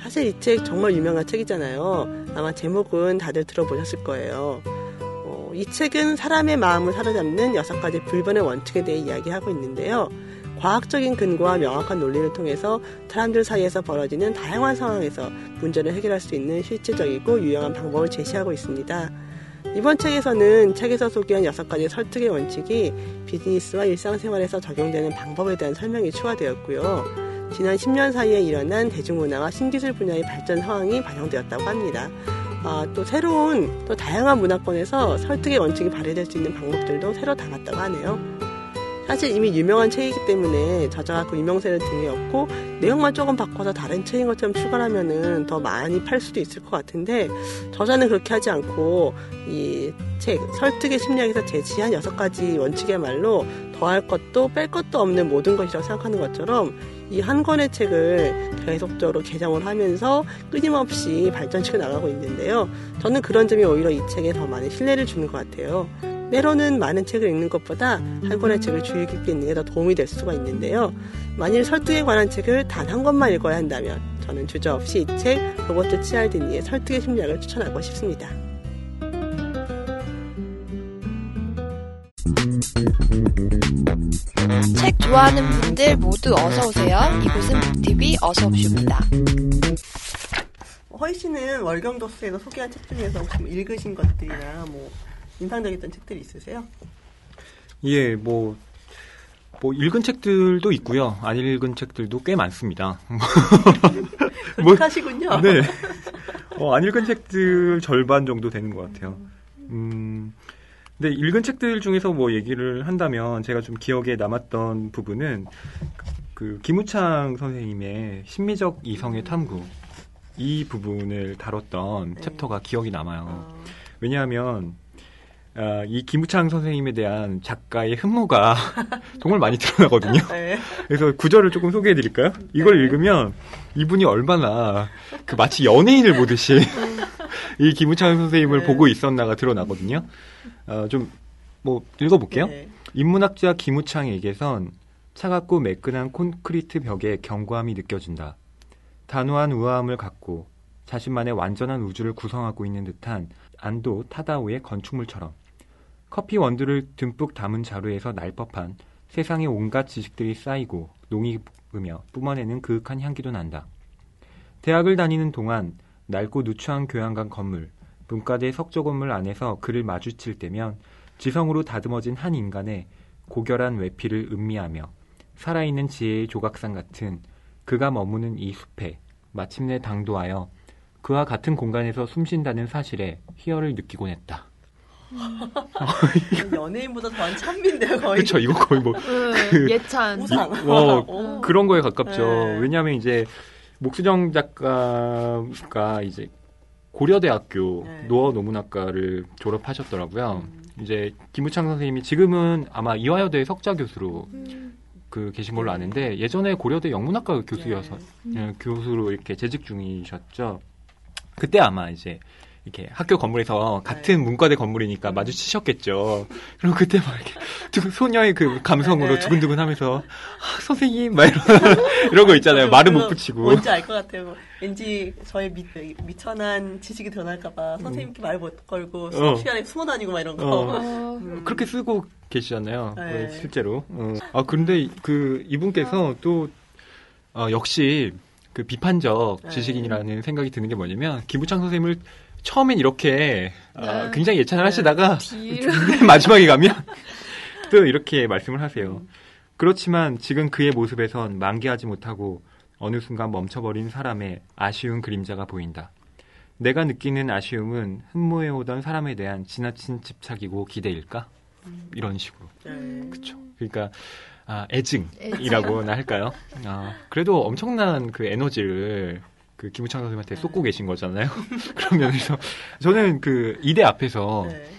사실 이 책 정말 유명한 책이잖아요. 아마 제목은 다들 들어보셨을 거예요. 어, 이 책은 사람의 마음을 사로잡는 여섯 가지 불변의 원칙에 대해 이야기하고 있는데요. 과학적인 근거와 명확한 논리를 통해서 사람들 사이에서 벌어지는 다양한 상황에서 문제를 해결할 수 있는 실질적이고 유용한 방법을 제시하고 있습니다. 이번 책에서는 책에서 소개한 여섯 가지 설득의 원칙이 비즈니스와 일상생활에서 적용되는 방법에 대한 설명이 추가되었고요. 지난 10년 사이에 일어난 대중문화와 신기술 분야의 발전 상황이 반영되었다고 합니다. 아, 또 새로운 또 다양한 문화권에서 설득의 원칙이 발휘될 수 있는 방법들도 새로 담았다고 하네요. 사실 이미 유명한 책이기 때문에 저자가 그 유명세를 등에 업고 내용만 조금 바꿔서 다른 책인 것처럼 출간하면은 더 많이 팔 수도 있을 것 같은데 저자는 그렇게 하지 않고 이 책 설득의 심리학에서 제시한 여섯 가지 원칙이야말로 더할 것도 뺄 것도 없는 모든 것이라고 생각하는 것처럼 이 한 권의 책을 계속적으로 개정을 하면서 끊임없이 발전시켜 나가고 있는데요. 저는 그런 점이 오히려 이 책에 더 많은 신뢰를 주는 것 같아요. 때로는 많은 책을 읽는 것보다 한 권의 책을 주의 깊게 읽는 게 더 도움이 될 수가 있는데요. 만일 설득에 관한 책을 단 한 권만 읽어야 한다면 저는 주저없이 이 책 로버트 치알디니의 설득의 심리학을 추천하고 싶습니다. 책 좋아하는 분들 모두 어서 오세요. 이곳은 북TV 어서 옵쇼입니다. 허희 씨는 월경 도스에서 소개한 책 중에서 혹시 뭐 읽으신 것들이나 뭐 인상적이었던 책들이 있으세요? 예, 뭐, 뭐, 읽은 책들도 있고요. 안 읽은 책들도 꽤 많습니다. [laughs] 뭐, 솔직하시군요. 네. 어, 안 읽은 책들 절반 정도 되는 것 같아요. 음, 근데 읽은 책들 중에서 뭐 얘기를 한다면 제가 좀 기억에 남았던 부분은 그 김우창 선생님의 심미적 이성의 탐구 이 부분을 다뤘던 네. 챕터가 기억이 남아요. 어, 왜냐하면 아, 이 김우창 선생님에 대한 작가의 흠모가 [laughs] 정말 많이 드러나거든요. 네. 그래서 구절을 조금 소개해 드릴까요? 이걸 네. 읽으면 이분이 얼마나 그 마치 연예인을 보듯이 [laughs] 이 김우창 선생님을 네. 보고 있었나가 드러나거든요. 어, 좀뭐 읽어볼게요. 네. 인문학자 김우창에게선 차갑고 매끈한 콘크리트 벽에 견고함이 느껴진다. 단호한 우아함을 갖고 자신만의 완전한 우주를 구성하고 있는 듯한 안도 타다오의 건축물처럼 커피 원두를 듬뿍 담은 자루에서 날 법한 세상의 온갖 지식들이 쌓이고 농이 으며 뿜어내는 그윽한 향기도 난다. 대학을 다니는 동안 낡고 누추한 교양관 건물, 문과대 석조 건물 안에서 그를 마주칠 때면 지성으로 다듬어진 한 인간의 고결한 외피를 음미하며 살아있는 지혜의 조각상 같은 그가 머무는 이 숲에 마침내 당도하여 그와 같은 공간에서 숨쉰다는 사실에 희열을 느끼곤 했다. [laughs] 연예인보다 더한 찬미인데요, 거의. 그렇죠. 이거 거의 뭐 음, 예찬. 우상. 어, 오. 그런 거에 가깝죠. 네. 왜냐하면 이제 목수정 작가가 이제 고려대학교 네. 노어 노문학과를 졸업하셨더라고요. 음. 이제 김우창 선생님이 지금은 아마 이화여대 석좌 교수로 음, 그 계신 걸로 아는데 예전에 고려대 영문학과 교수여서 네. 예, 교수로 이렇게 재직 중이셨죠. 그때 아마 이제 이렇게 학교 건물에서 같은 네. 문과대 건물이니까 음. 마주치셨겠죠. 그리고 그때 막 이렇게 두- 소녀의 그 감성으로 네. 두근두근 하면서 아, 선생님 막 이런 [laughs] 이런 거 있잖아요. 말은 못 그거 붙이고. 뭔지 알 것 같아요. 왠지 저의 미, 미천한 지식이 드러날까봐 선생님께 말 못 걸고 수업 어. 시간에 숨어 다니고 막 이런 거. 어. [laughs] 어, 음. 그렇게 쓰고 계시잖아요. 네. 그 실제로. 어. 아 그런데 그 이분께서 또 어, 역시 그 비판적 네. 지식인이라는 생각이 드는 게 뭐냐면 김부창 선생님을 처음엔 이렇게 아, 네. 굉장히 예찬을 네. 하시다가 [laughs] 마지막에 가면 [laughs] 또 이렇게 말씀을 하세요. 그렇지만 지금 그의 모습에선 만개하지 못하고 어느 순간 멈춰버린 사람의 아쉬운 그림자가 보인다. 내가 느끼는 아쉬움은 흠모해오던 사람에 대한 지나친 집착이고 기대일까? 이런 식으로. 네. 그쵸. 그러니까, 아, 애증이라고나 할까요? 아, 그래도 엄청난 그 에너지를 그 김우창 선생님한테 쏟고 계신 거잖아요. [laughs] 그런 면에서 저는 그 이대 앞에서 네.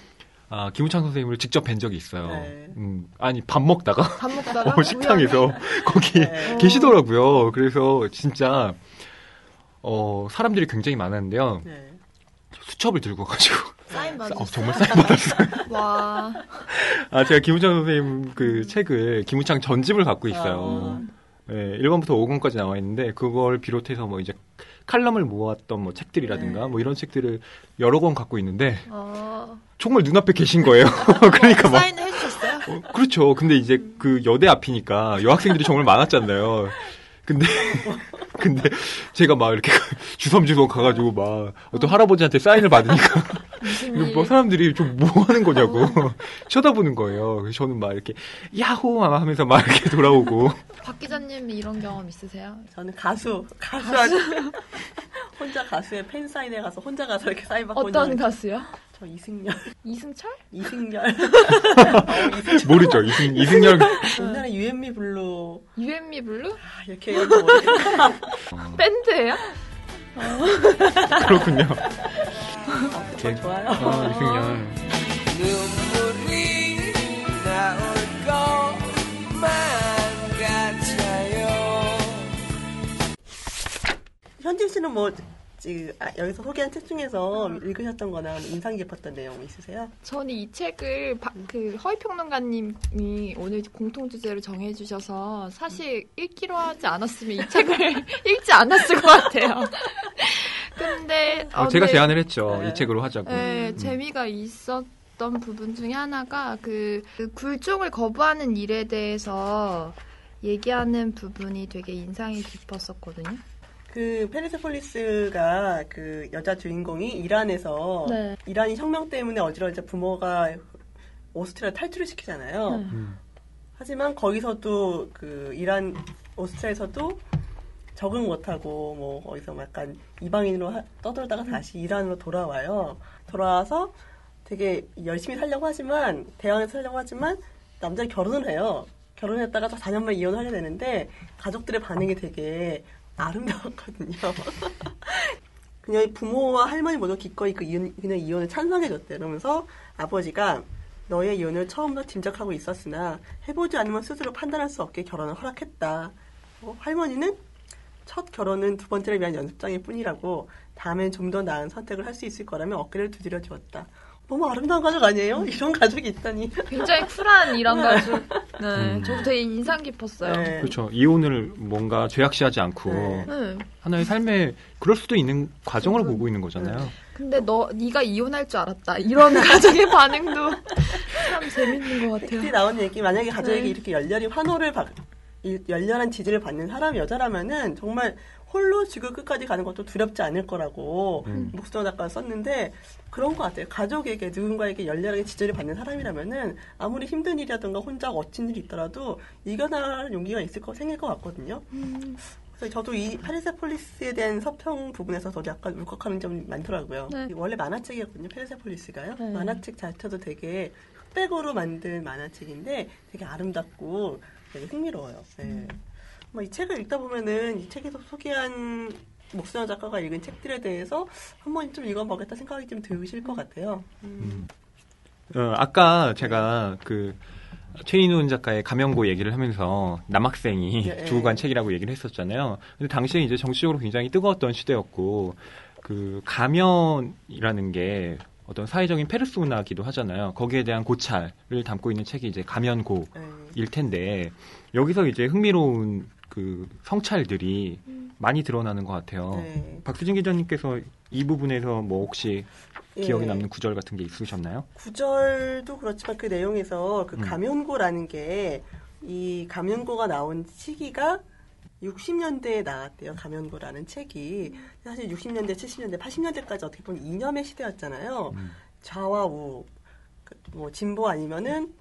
아, 김우창 선생님을 직접 뵌 적이 있어요. 네. 음, 아니, 밥 먹다가 [laughs] 밥 먹다가 어, 식당에서 [laughs] 거기 네. 계시더라고요. 그래서 진짜 어, 사람들이 굉장히 많았는데요. 네. 수첩을 들고 가지고 사인 어? 정말 사인 받았어요. 와. 아, 제가 김우창 선생님 그 책을 김우창 전집을 갖고 있어요. 아. 네, 1권부터 5권까지 나와 있는데 그걸 비롯해서 뭐 이제 칼럼을 모았던 뭐 책들이라든가 네. 뭐 이런 책들을 여러 권 갖고 있는데 어, 정말 눈앞에 계신 거예요. [laughs] 그러니까 막 사인을 해주셨어요? 어, 그렇죠. 근데 이제 그 여대 앞이니까 여학생들이 정말 많았잖아요. 근데 [laughs] 근데 제가 막 이렇게 [laughs] 주섬주섬 가가지고 막 어떤 할아버지한테 사인을 받으니까 이거 일? 뭐 사람들이 좀 뭐 [laughs] 하는 거냐고 [laughs] 쳐다보는 거예요. 그래서 저는 막 이렇게 야호 하면서 막 이렇게 [laughs] 돌아오고 박 기자님 이런 경험 있으세요? 저는 가수, 가수 아니 혼자 가수의 팬 사인회 가서 혼자 가서 이렇게 사인 받고 어떤 가수요? 저 이승열, 이승철? 이승열. 어, 이승철. 모르죠. 이승 이승열 옛날에 유앤미 블루 유앤미 블루? 아, 이렇게 얘기하면 모르겠다. 밴드예요? 그렇군요. [laughs] 저 좋아요. 아, 이승열. 눈물이 나올 것만 같아요. 현진 씨는 뭐 여기서 소개한 책 중에서 읽으셨던 거나 인상 깊었던 내용 있으세요? 저는 이 책을 바- 그 허위평론가님이 오늘 공통 주제로 정해주셔서 사실 읽기로 하지 않았으면 이 책을 [laughs] 읽지 않았을 것 같아요. [laughs] 근데 어, 어, 제가 네. 제안을 했죠. 네. 이 책으로 하자고. 네, 음. 재미가 있었 던 부분 중에 하나가 그, 그 굴종을 거부하는 일에 대해서 얘기하는 부분이 되게 인상이 깊었었거든요. 그 페리세폴리스가 그 여자 주인공이 이란에서 네. 이란이 혁명 때문에 어지러져 부모가 오스트리아 탈출을 시키잖아요. 네. 음. 하지만 거기서도 그 이란 오스트리아에서도 적응 못하고 뭐 거기서 약간 이방인으로 하- 떠돌다가 다시 이란으로 돌아와요. 돌아와서 되게 열심히 살려고 하지만 대학에서 살려고 하지만 남자 결혼을 해요. 결혼했다가 또 4년 만에 이혼을 하게 되는데 가족들의 반응이 되게 아름다웠거든요. [laughs] 그녀의 부모와 할머니 모두 기꺼이 그 이혼, 그녀의 이혼을 찬성해줬대. 그러면서 아버지가 너의 이혼을 처음부터 짐작하고 있었으나 해보지 않으면 스스로 판단할 수 없게 결혼을 허락했다. 어, 할머니는 첫 결혼은 두 번째를 위한 연습장일 뿐이라고 다음엔 좀 더 나은 선택을 할 수 있을 거라며 어깨를 두드려 주었다. 너무 아름다운 가족 아니에요? 이런 가족이 있다니. 굉장히 쿨한 이런 가족. 네, 음. 저도 되게 인상 깊었어요. 네. 그렇죠. 이혼을 뭔가 죄악시하지 않고 네. 네. 하나의 삶에 그럴 수도 있는 과정으로 보고 있는 거잖아요. 근데 너 네가 이혼할 줄 알았다. 이런 [laughs] 가족의 반응도 참 재밌는 것 같아요. 나온 얘기 만약에 가족에게 네. 이렇게 열렬히 환호를 받 이- 열렬한 지지를 받는 사람이 여자라면은 정말 홀로 지구 끝까지 가는 것도 두렵지 않을 거라고 음. 목수정 작가가 썼는데 그런 것 같아요. 가족에게 누군가에게 열렬하게 지지를 받는 사람이라면은 아무리 힘든 일이라든가 혼자 어친 일이 있더라도 이겨나갈 용기가 있을 거 생길 것 같거든요. 그래서 저도 이 페르세폴리스에 대한 서평 부분에서 저도 약간 울컥하는 점이 많더라고요. 네. 원래 만화책이었거든요. 페르세폴리스가요. 네. 만화책 자체도 되게 흑백으로 만든 만화책인데 되게 아름답고 되게 흥미로워요. 네. 뭐 이 책을 읽다 보면은 이 책에서 소개한 목수영 작가가 읽은 책들에 대해서 한번 좀 읽어보겠다 생각이 좀 드실 것 같아요. 음. 어, 아까 제가 그 최인훈 작가의 가면고 얘기를 하면서 남학생이 예, 예. 두고 간 책이라고 얘기를 했었잖아요. 근데 당시에 이제 정치적으로 굉장히 뜨거웠던 시대였고 그 가면이라는 게 어떤 사회적인 페르소나기도 하잖아요. 거기에 대한 고찰을 담고 있는 책이 이제 가면고일 네. 텐데 여기서 이제 흥미로운 그 성찰들이 많이 드러나는 것 같아요. 네. 박수진 기자님께서 이 부분에서 뭐 혹시 기억에 예. 남는 구절 같은 게 있으셨나요? 구절도 그렇지만 그 내용에서 그 음. 가면고라는 게이 가면고가 나온 시기가 60년대에 나왔대요. 가면고라는 책이 사실 60년대, 70년대, 80년대까지 어떻게 보면 이념의 시대였잖아요. 음. 좌와 우, 그, 뭐 진보 아니면은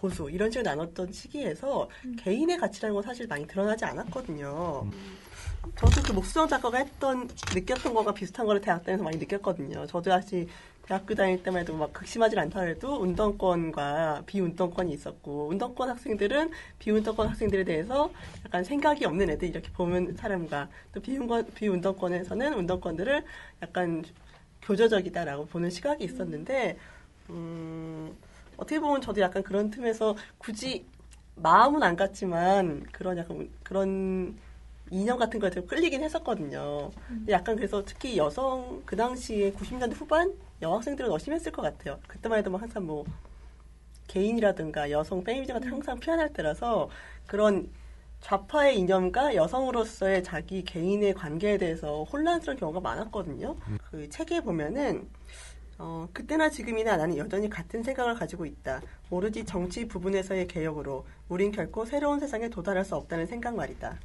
보수 이런 식으로 나눴던 시기에서 개인의 가치라는 건 사실 많이 드러나지 않았거든요. 저도 그 목수정 작가가 했던 느꼈던 거가 비슷한 거를 대학 다니면서 많이 느꼈거든요. 저도 사실 대학교 다닐 때만 해도 막 극심하지 않다 해도 운동권과 비운동권이 있었고 운동권 학생들은 비운동권 학생들에 대해서 약간 생각이 없는 애들 이렇게 보는 사람과 또 비운권 비운동권에서는 운동권들을 약간 교조적이다라고 보는 시각이 있었는데 음, 어떻게 보면 저도 약간 그런 틈에서 굳이 마음은 안 같지만 그런 약간 그런 이념 같은 거에 좀 끌리긴 했었거든요. 근데 약간 그래서 특히 여성 그 당시에 90년대 후반 여학생들은 더 심했을 것 같아요. 그때만 해도 막 항상 뭐 개인이라든가 여성 페미니즘 같은 항상 표현할 때라서 그런 좌파의 이념과 여성으로서의 자기 개인의 관계에 대해서 혼란스러운 경우가 많았거든요. 그 책에 보면은 어, 그때나 지금이나 나는 여전히 같은 생각을 가지고 있다. 오로지 정치 부분에서의 개혁으로 우린 결코 새로운 세상에 도달할 수 없다는 생각 말이다.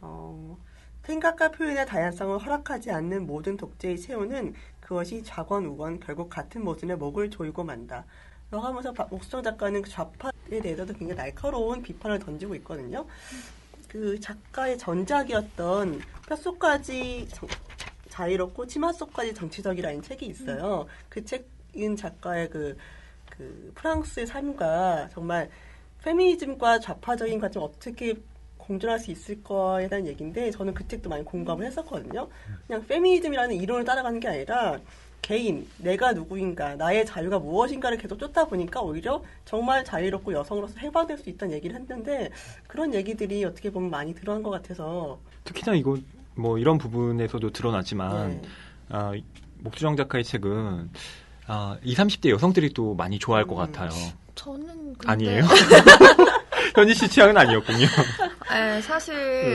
어, 생각과 표현의 다양성을 허락하지 않는 모든 독재의 체호는 그것이 좌권우권 결국 같은 모순에 목을 조이고 만다. 라고 하면서 박- 목수정 작가는 그 좌파에 대해서도 굉장히 날카로운 비판을 던지고 있거든요. 그 작가의 전작이었던 뼛속까지 정- 자유롭고 치마 속까지 정치적이라는 책이 있어요. 그 책은 작가의 그, 그 프랑스의 삶과 정말 페미니즘과 좌파적인 관점 어떻게 공존할 수 있을 거에 대한 얘기인데 저는 그 책도 많이 공감을 했었거든요. 그냥 페미니즘이라는 이론을 따라가는 게 아니라 개인, 내가 누구인가, 나의 자유가 무엇인가를 계속 쫓다 보니까 오히려 정말 자유롭고 여성으로서 해방될 수 있다는 얘기를 했는데 그런 얘기들이 어떻게 보면 많이 들어간 것 같아서 특히나 이거 뭐 이런 부분에서도 드러나지만 네. 아, 목수정 작가의 책은 아, 20, 30대 여성들이 또 많이 좋아할 것 음. 같아요. 저는 근데 아니에요? [laughs] 현지 씨 취향은 아니었군요. [laughs] 네, 사실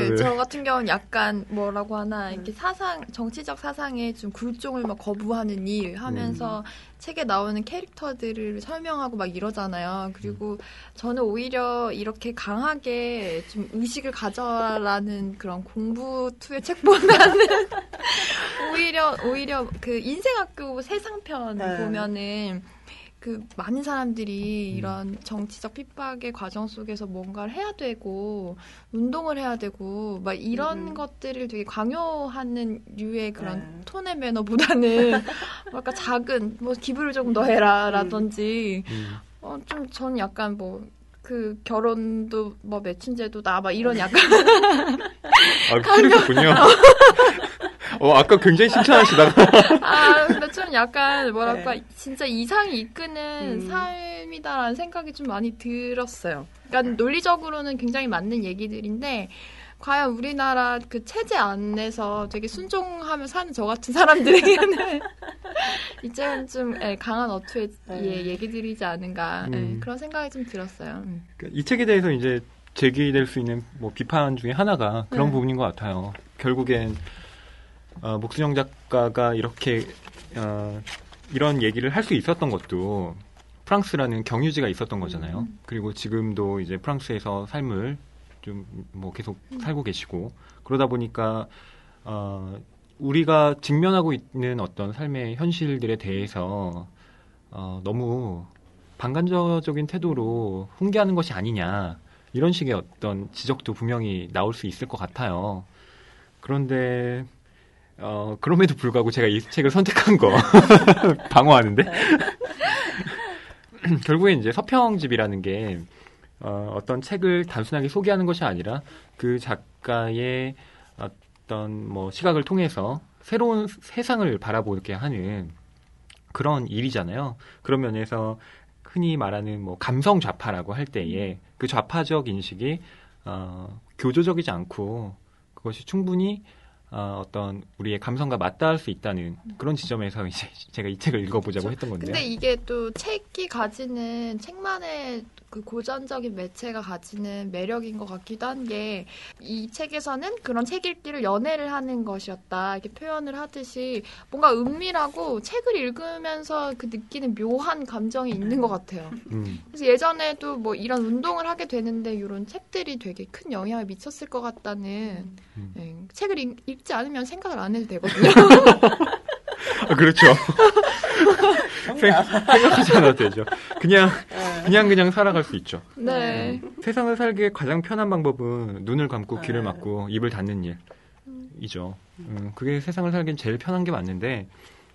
네. 저 같은 경우는 약간 뭐라고 하나 이렇게 사상 정치적 사상에 좀 굴종을 막 거부하는 일 하면서 책에 나오는 캐릭터들을 설명하고 막 이러잖아요. 그리고 저는 오히려 이렇게 강하게 좀 의식을 가져라는 그런 공부 투의 책보다는 [laughs] 오히려 오히려 그 인생학교 세상편 네. 보면은 그 많은 사람들이 이런 정치적 핍박의 과정 속에서 뭔가를 해야 되고 운동을 해야 되고 막 이런 음. 것들을 되게 강요하는 류의 그런 네. 톤의 매너보다는 [laughs] 약간 작은 뭐 기부를 조금 더 해라라든지 음. 어좀 저는 약간 뭐 그 결혼도 뭐 매춘제도 나 막 이런 약간 [laughs] 아, 필요했군요. [laughs] 어, 아까 굉장히 칭찬하시다가. [laughs] 아 근데 좀 약간 뭐랄까 네. 진짜 이상이 이끄는 음. 삶이다라는 생각이 좀 많이 들었어요. 그러니까 논리적으로는 굉장히 맞는 얘기들인데 과연 우리나라 그 체제 안에서 되게 순종하며 사는 저 같은 사람들에게는 [laughs] 이제는 좀 예, 강한 어투의 네. 예, 얘기들이지 않은가 예, 음. 그런 생각이 좀 들었어요. 음. 이 책에 대해서 이제 제기될 수 있는 뭐 비판 중에 하나가 그런 네. 부분인 것 같아요. 결국엔 어, 목수정 작가가 이렇게 어, 이런 얘기를 할 수 있었던 것도 프랑스라는 경유지가 있었던 거잖아요. 그리고 지금도 이제 프랑스에서 삶을 좀 뭐 계속 살고 계시고 그러다 보니까 어, 우리가 직면하고 있는 어떤 삶의 현실들에 대해서 어, 너무 반간접적인 태도로 훈계하는 것이 아니냐 이런 식의 어떤 지적도 분명히 나올 수 있을 것 같아요. 그런데 어, 그럼에도 불구하고 제가 이 책을 선택한 거 [laughs] 방어하는데 [laughs] 결국에 이제 서평집이라는 게 어, 어떤 책을 단순하게 소개하는 것이 아니라 그 작가의 어떤 뭐 시각을 통해서 새로운 세상을 바라보게 하는 그런 일이잖아요. 그런 면에서 흔히 말하는 뭐 감성 좌파라고 할 때에 그 좌파적 인식이 어, 교조적이지 않고 그것이 충분히 어, 어떤 우리의 감성과 맞닿을 수 있다는 그런 지점에서 이제 [laughs] 제가 이 책을 읽어보자고 했던 건데요. 근데 이게 또 책이 가지는 책만의 그 고전적인 매체가 가지는 매력인 것 같기도 한 게 이 책에서는 그런 책 읽기를 연애를 하는 것이었다 이렇게 표현을 하듯이 뭔가 은밀하고 책을 읽으면서 그 느끼는 묘한 감정이 있는 것 같아요. 음, 그래서 예전에도 뭐 이런 운동을 하게 되는데 이런 책들이 되게 큰 영향을 미쳤을 것 같다는 음. 예, 책을 읽, 읽지 않으면 생각을 안 해도 되거든요. [laughs] 아, 그렇죠. [laughs] 생각하지 않아도 되죠. 그냥 네. 그냥 그냥 살아갈 수 있죠. 네. 세상을 살기에 가장 편한 방법은 눈을 감고 귀를 네. 막고 입을 닫는 일이죠. 음, 그게 세상을 살기엔 제일 편한 게 맞는데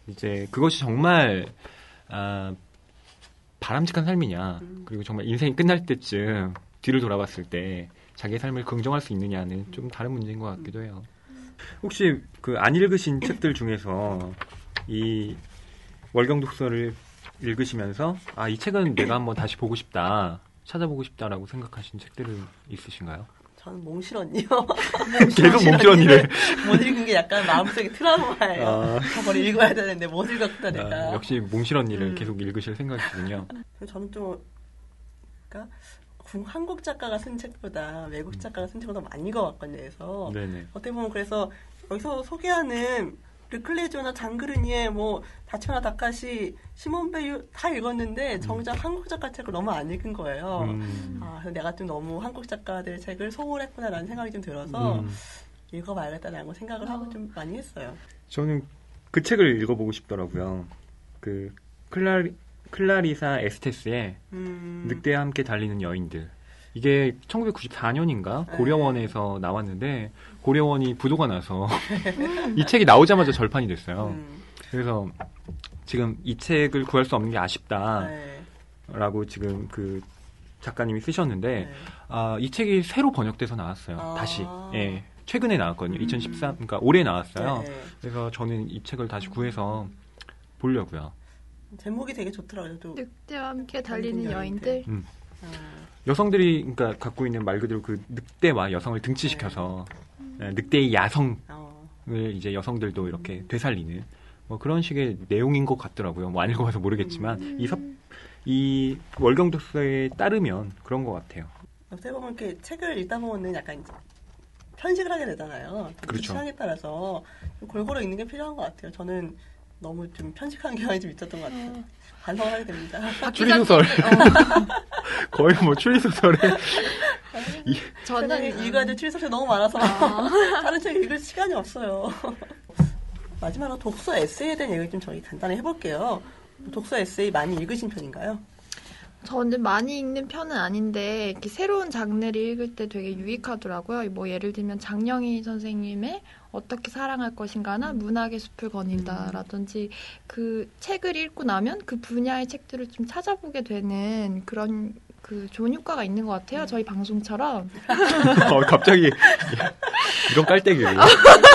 이제 그것이 정말 아, 바람직한 삶이냐 그리고 정말 인생이 끝날 때쯤 뒤를 돌아봤을 때 자기의 삶을 긍정할 수 있느냐는 좀 다른 문제인 것 같기도 해요. 혹시 그 안 읽으신 책들 중에서 이 월경 독서를 읽으시면서 아 이 책은 내가 한번 다시 보고 싶다 찾아보고 싶다라고 생각하신 책들은 있으신가요? 저는 몽실언니요. [laughs] 계속 몽실 언니를 못 읽은 게 약간 마음속에 트라우마예요. 아. 저걸 읽어야 되는데 못 읽었다 내가. 아, 역시 몽실 언니를 음. 계속 읽으실 생각이군요. 그래서 저는 좀 그러니까 구- 한국 작가가 쓴 책보다 외국 작가가 쓴 책을 더 많이 읽어왔거든요. 그래서 네네. 어떻게 보면 그래서 여기서 소개하는 르클레조나 장그르니에 뭐 다치나 다카시 시몬 베유 다 읽었는데 정작 한국 작가 책을 너무 안 읽은 거예요. 음. 아, 그래서 내가 좀 너무 한국 작가들 책을 소홀했구나라는 생각이 좀 들어서 음. 읽어봐야겠다라고 생각을 하고 좀 많이 했어요. 저는 그 책을 읽어보고 싶더라고요. 그 클라리, 클라리사 에스테스의 음, 늑대와 함께 달리는 여인들. 이게 1994년인가 고려원에서 나왔는데 고려원이 부도가 나서 [laughs] 이 책이 나오자마자 절판이 됐어요. 음, 그래서 지금 이 책을 구할 수 없는 게 아쉽다라고 네, 지금 그 작가님이 쓰셨는데 네. 아, 이 책이 새로 번역돼서 나왔어요. 아. 다시. 예. 최근에 나왔거든요. 음. 2013, 그러니까 올해 나왔어요. 네, 네. 그래서 저는 이 책을 다시 구해서 보려고요. 제목이 되게 좋더라고요. 또 늑대와 함께 달리는 여인들. 아, 여성들이 그러니까 갖고 있는 말 그대로 그 늑대와 여성을 등치시켜서 예, 늑대의 야성을 어, 이제 여성들도 이렇게 되살리는 뭐 그런 식의 내용인 것 같더라고요. 뭐 안 읽어봐서 모르겠지만 이, 섭, 이 월경 독서에 따르면 그런 것 같아요. 어떻게 보면 이렇게 책을 읽다 보면은 약간 이제 편식을 하게 되잖아요. 그 그렇죠. 취향에 따라서 좀 골고루 읽는 게 필요한 것 같아요. 저는 너무 좀 편식하는 경향이 좀 있었던 것 같아요. 반성을 하게 됩니다. [laughs] 추리소설 [laughs] 거의 뭐 추리소설에 [laughs] 저는 읽어야 될 출석이 너무 많아서 다른 책 읽을 시간이 없어요. 마지막으로 독서 에세이에 대한 얘기를 좀 저희 간단히 해볼게요. 독서 에세이 많이 읽으신 편인가요? 저는 많이 읽는 편은 아닌데 이렇게 새로운 장르를 읽을 때 되게 유익하더라고요. 뭐 예를 들면 장영희 선생님의 어떻게 사랑할 것인가나 문학의 숲을 거닐다라든지 그 책을 읽고 나면 그 분야의 책들을 좀 찾아보게 되는 그런 그 좋은 효과가 있는 것 같아요. 저희 방송처럼. [laughs] 어, 갑자기 이런 깔때기를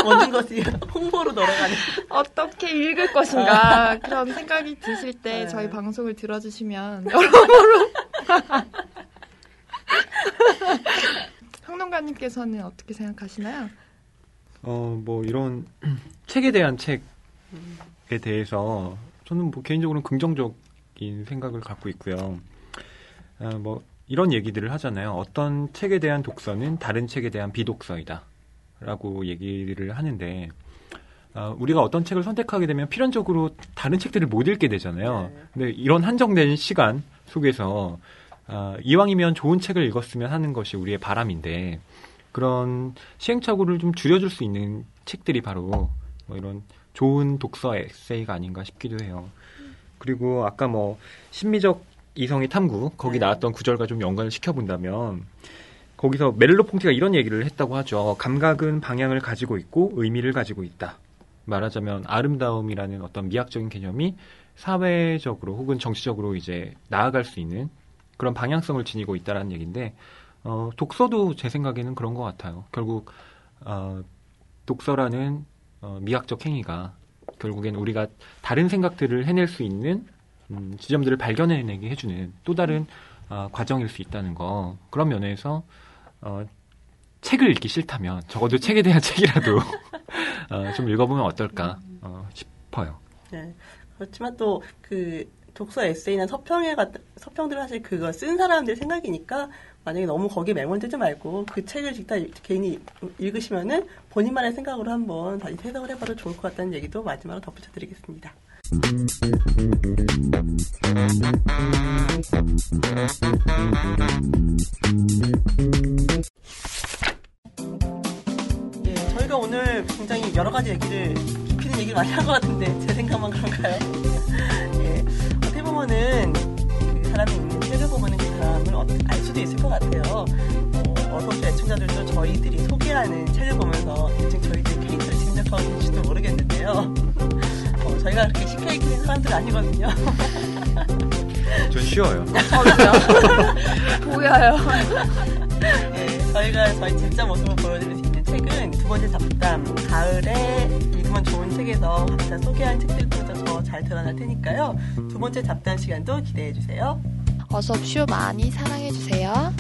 모든 것이 홍보로 돌아가는. 어떻게 읽을 것인가 그런 생각이 드실 때 네. 저희 방송을 들어주시면 [laughs] 여러모로 [laughs] 평론가님께서는 어떻게 생각하시나요? 어, 뭐 이런 [clears throat] 책에 대한 책에 대해서 저는 뭐 개인적으로는 긍정적인 생각을 갖고 있고요. 어, 뭐 이런 얘기들을 하잖아요. 어떤 책에 대한 독서는 다른 책에 대한 비독서이다. 라고 얘기를 하는데 어, 우리가 어떤 책을 선택하게 되면 필연적으로 다른 책들을 못 읽게 되잖아요. 네. 근데 이런 한정된 시간 속에서 어, 이왕이면 좋은 책을 읽었으면 하는 것이 우리의 바람인데 그런 시행착오를 좀 줄여줄 수 있는 책들이 바로 뭐 이런 좋은 독서 에세이가 아닌가 싶기도 해요. 그리고 아까 뭐 심미적 이성의 탐구 거기 네. 나왔던 구절과 좀 연관을 시켜본다면 거기서 메를로 퐁티가 이런 얘기를 했다고 하죠. 감각은 방향을 가지고 있고 의미를 가지고 있다. 말하자면 아름다움이라는 어떤 미학적인 개념이 사회적으로 혹은 정치적으로 이제 나아갈 수 있는 그런 방향성을 지니고 있다라는 얘기인데 어, 독서도 제 생각에는 그런 것 같아요. 결국 어, 독서라는 어, 미학적 행위가 결국엔 우리가 다른 생각들을 해낼 수 있는 음, 지점들을 발견해내게 해주는 또 다른 어, 과정일 수 있다는 거 그런 면에서 어, 책을 읽기 싫다면 적어도 책에 대한 [laughs] 책이라도 어, 좀 읽어보면 어떨까 어, 싶어요. 네. 그렇지만 또 그 독서 에세이나 서평에 같 서평들 사실 그거 쓴 사람들 생각이니까 만약에 너무 거기에 매몰되지 말고 그 책을 직접 개인이 읽으시면은 본인만의 생각으로 한번 다시 해석을 해봐도 좋을 것 같다는 얘기도 마지막으로 덧붙여드리겠습니다. 예, 저희가 오늘 굉장히 여러 가지 얘기를 깊이 있는 얘기를 많이 한 것 같은데 제 생각만 그런가요? 보면은 그 사람이 읽는 책을 보면은 그 사람을 어- 알 수도 있을 것 같아요. 어, 어서오시 애청자들도 저희들이 소개하는 책을 보면서 대충 저희들 캐릭터를 짐작하고 계실지도 모르겠는데요. [laughs] 어, 저희가 그렇게 쉽게 읽히는 사람들 아니거든요. [laughs] 전 쉬워요. [laughs] 보여요. 예, 저희가 저희 진짜 모습을 보여드릴 수 있는 책은 두 번째 잡담, 가을에 읽으면 좋은 책에서 각자 소개한 책들 통해서 더잘 드러날 테니까요. 두 번째 잡담 시간도 기대해 주세요. 어서 옵쇼 많이 사랑해 주세요.